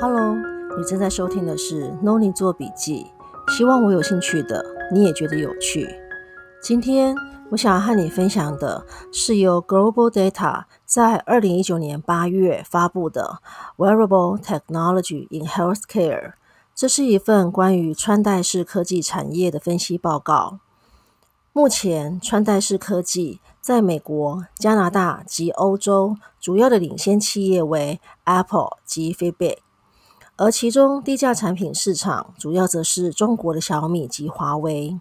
Hello，你正在收听的是 Noni 做笔记，希望我有兴趣的你也觉得有趣。今天我想要和你分享的是由 Global Data 在二零一九年八月发布的 Wearable Technology in Healthcare，这是一份关于穿戴式科技产业的分析报告。目前，穿戴式科技在美国、加拿大及欧洲主要的领先企业为 Apple 及 Fitbit，而其中低价产品市场主要则是中国的小米及华为。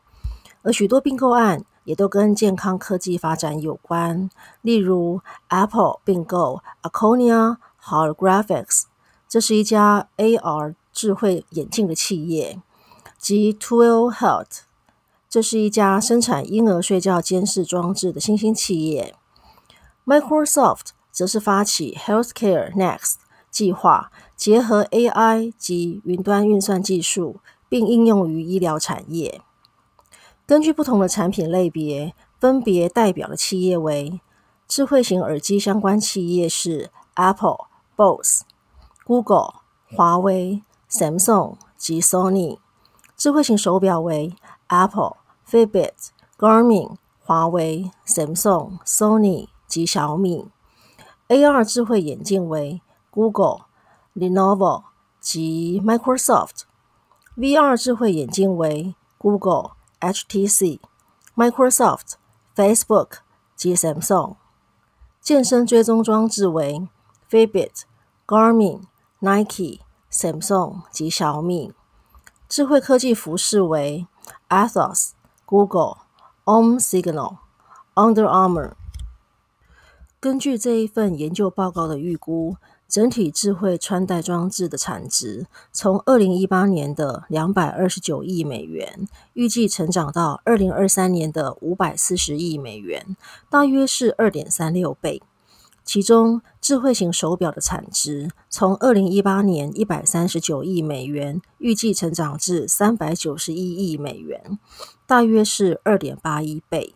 而许多并购案也都跟健康科技发展有关，例如 Apple 并购 Aconia Holographics，这是一家 AR 智慧眼镜的企业，及 Twill Health。这是一家生产婴儿睡觉监视装置的新兴企业。Microsoft 则是发起 Healthcare Next 计划，结合 AI 及云端运算技术，并应用于医疗产业。根据不同的产品类别，分别代表的企业为：智慧型耳机相关企业是 Apple、Bose、Google、华为、Samsung 及 Sony；智慧型手表为 Apple、Fitbit、Garmin、华为、Samsung、Sony 及小米；AR 智慧眼镜为 Google、Lenovo 及 Microsoft；VR 智慧眼镜为 Google、HTC、Microsoft、Facebook 及 Samsung；健身追踪装置为 Fitbit、Garmin、Nike、Samsung 及小米；智慧科技服饰为 Athos、Google、Om Signal、Under Armour。根据这一份研究报告的预估，整体智慧穿戴装置的产值从二零一八年的两百二十九亿美元，预计成长到二零二三年的五百四十亿美元，大约是二点三六倍。其中，智慧型手表的产值从二零一八年一百三十九亿美元，预计成长至三百九十一亿美元，大约是二点八一倍。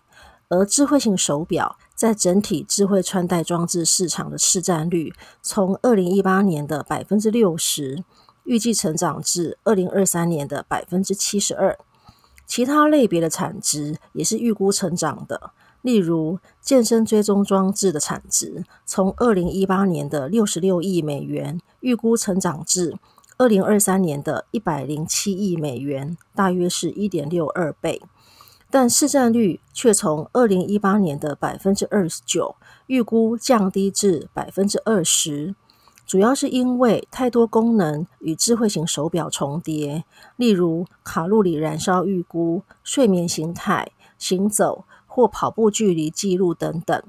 而智慧型手表在整体智慧穿戴装置市场的市占率，从二零一八年的百分之六十，预计成长至二零二三年的百分之七十二。其他类别的产值也是预估成长的。例如，健身追踪装置的产值从二零一八年的六十六亿美元，预估成长至二零二三年的一百零七亿美元，大约是一点六二倍。但市占率却从二零一八年的百分之二十九，预估降低至百分之二十，主要是因为太多功能与智慧型手表重叠，例如卡路里燃烧预估、睡眠形态、行走。或跑步距离记录等等，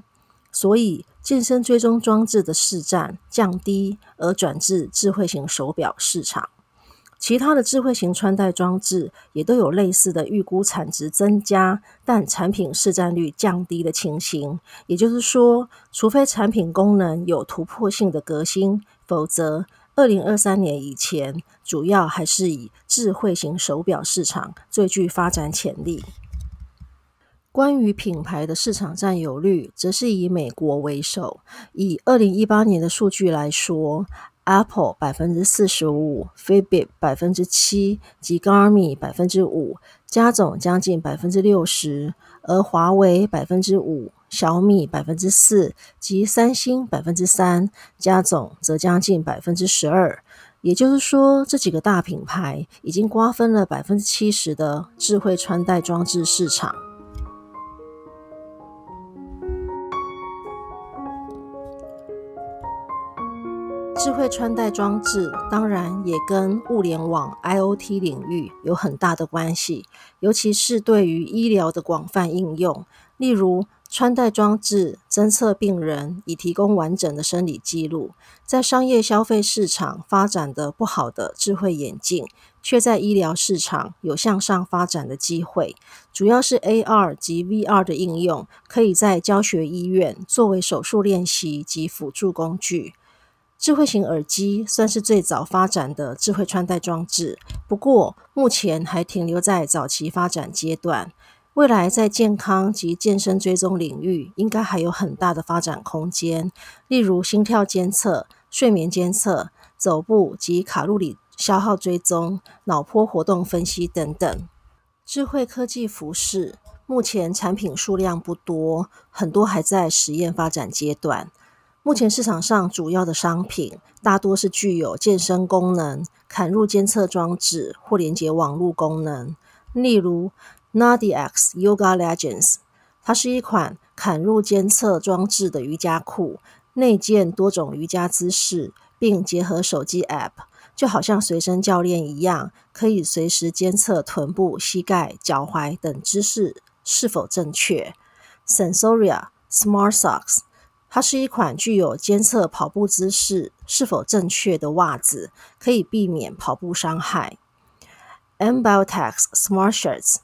所以健身追踪装置的市占降低，而转至智慧型手表市场。其他的智慧型穿戴装置也都有类似的预估产值增加，但产品市占率降低的情形。也就是说，除非产品功能有突破性的革新，否则二零二三年以前，主要还是以智慧型手表市场最具发展潜力。关于品牌的市场占有率，则是以美国为首。以二零一八年的数据来说，Apple 百分之四十五，Fitbit 百分之七，及 Garmin 百分之五，加总将近百分之六十；而华为百分之五，小米百分之四，及三星百分之三，加总则将近百分之十二。也就是说，这几个大品牌已经瓜分了百分之七十的智慧穿戴装置市场。智慧穿戴装置当然也跟物联网 IoT 领域有很大的关系，尤其是对于医疗的广泛应用。例如，穿戴装置侦测病人，以提供完整的生理记录。在商业消费市场发展的不好的智慧眼镜，却在医疗市场有向上发展的机会。主要是 AR 及 VR 的应用，可以在教学医院作为手术练习及辅助工具。智慧型耳机算是最早发展的智慧穿戴装置，不过目前还停留在早期发展阶段。未来在健康及健身追踪领域，应该还有很大的发展空间，例如心跳监测、睡眠监测、走步及卡路里消耗追踪、脑波活动分析等等。智慧科技服饰目前产品数量不多，很多还在实验发展阶段。目前市场上主要的商品大多是具有健身功能、嵌入监测装置或连接网络功能，例如，Nadi X Yoga Legends，它是一款嵌入监测装置的瑜伽裤，内建多种瑜伽姿势，并结合手机 App，就好像随身教练一样，可以随时监测臀部、膝盖、脚踝等姿势是否正确。Sensoria Smart Socks。它是一款具有监测跑步姿势是否正确的袜子，可以避免跑步伤害。MBioTech Smart Shirts，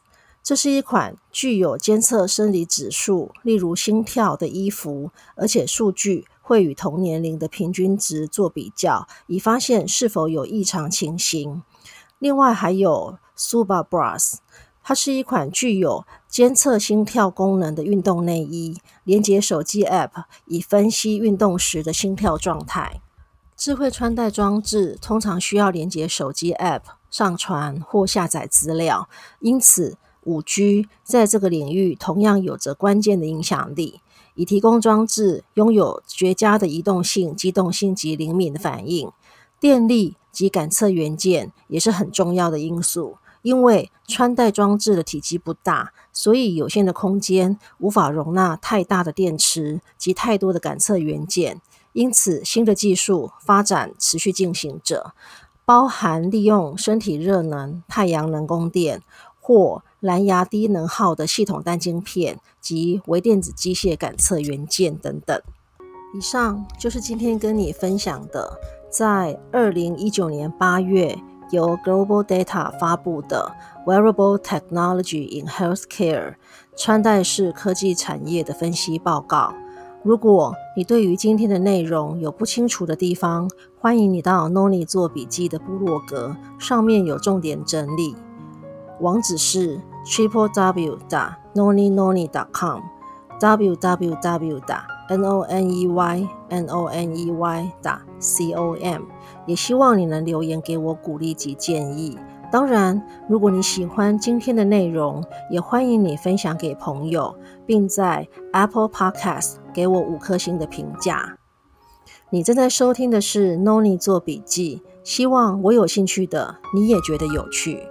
这是一款具有监测生理指数，例如心跳的衣服，而且数据会与同年龄的平均值做比较，以发现是否有异常情形。另外还有 Suba Bras。它是一款具有监测心跳功能的运动内衣，连接手机 App 以分析运动时的心跳状态。智慧穿戴装置通常需要连接手机 App 上传或下载资料，因此 5G 在这个领域同样有着关键的影响力，以提供装置拥有绝佳的移动性、机动性及灵敏的反应。电力及感测元件也是很重要的因素。因为穿戴装置的体积不大，所以有限的空间无法容纳太大的电池及太多的感测元件。因此，新的技术发展持续进行着，包含利用身体热能、太阳能供电或蓝牙低能耗的系统单晶片及微电子机械感测元件等等。以上就是今天跟你分享的，在二零一九年八月。由 GlobalData 发布的 Wearable Technology in Healthcare 穿戴式科技产业的分析报告。如果你对于今天的内容有不清楚的地方，欢迎你到 Noni 做笔记的部落格，上面有重点整理。网址是 triple w noni noni dot com n o n e y noney 打 com 也希望你能留言给我鼓励及建议。当然，如果你喜欢今天的内容，也欢迎你分享给朋友，并在 Apple Podcast 给我五颗星的评价。你正在收听的是 Noni 做笔记，希望我有兴趣的你也觉得有趣。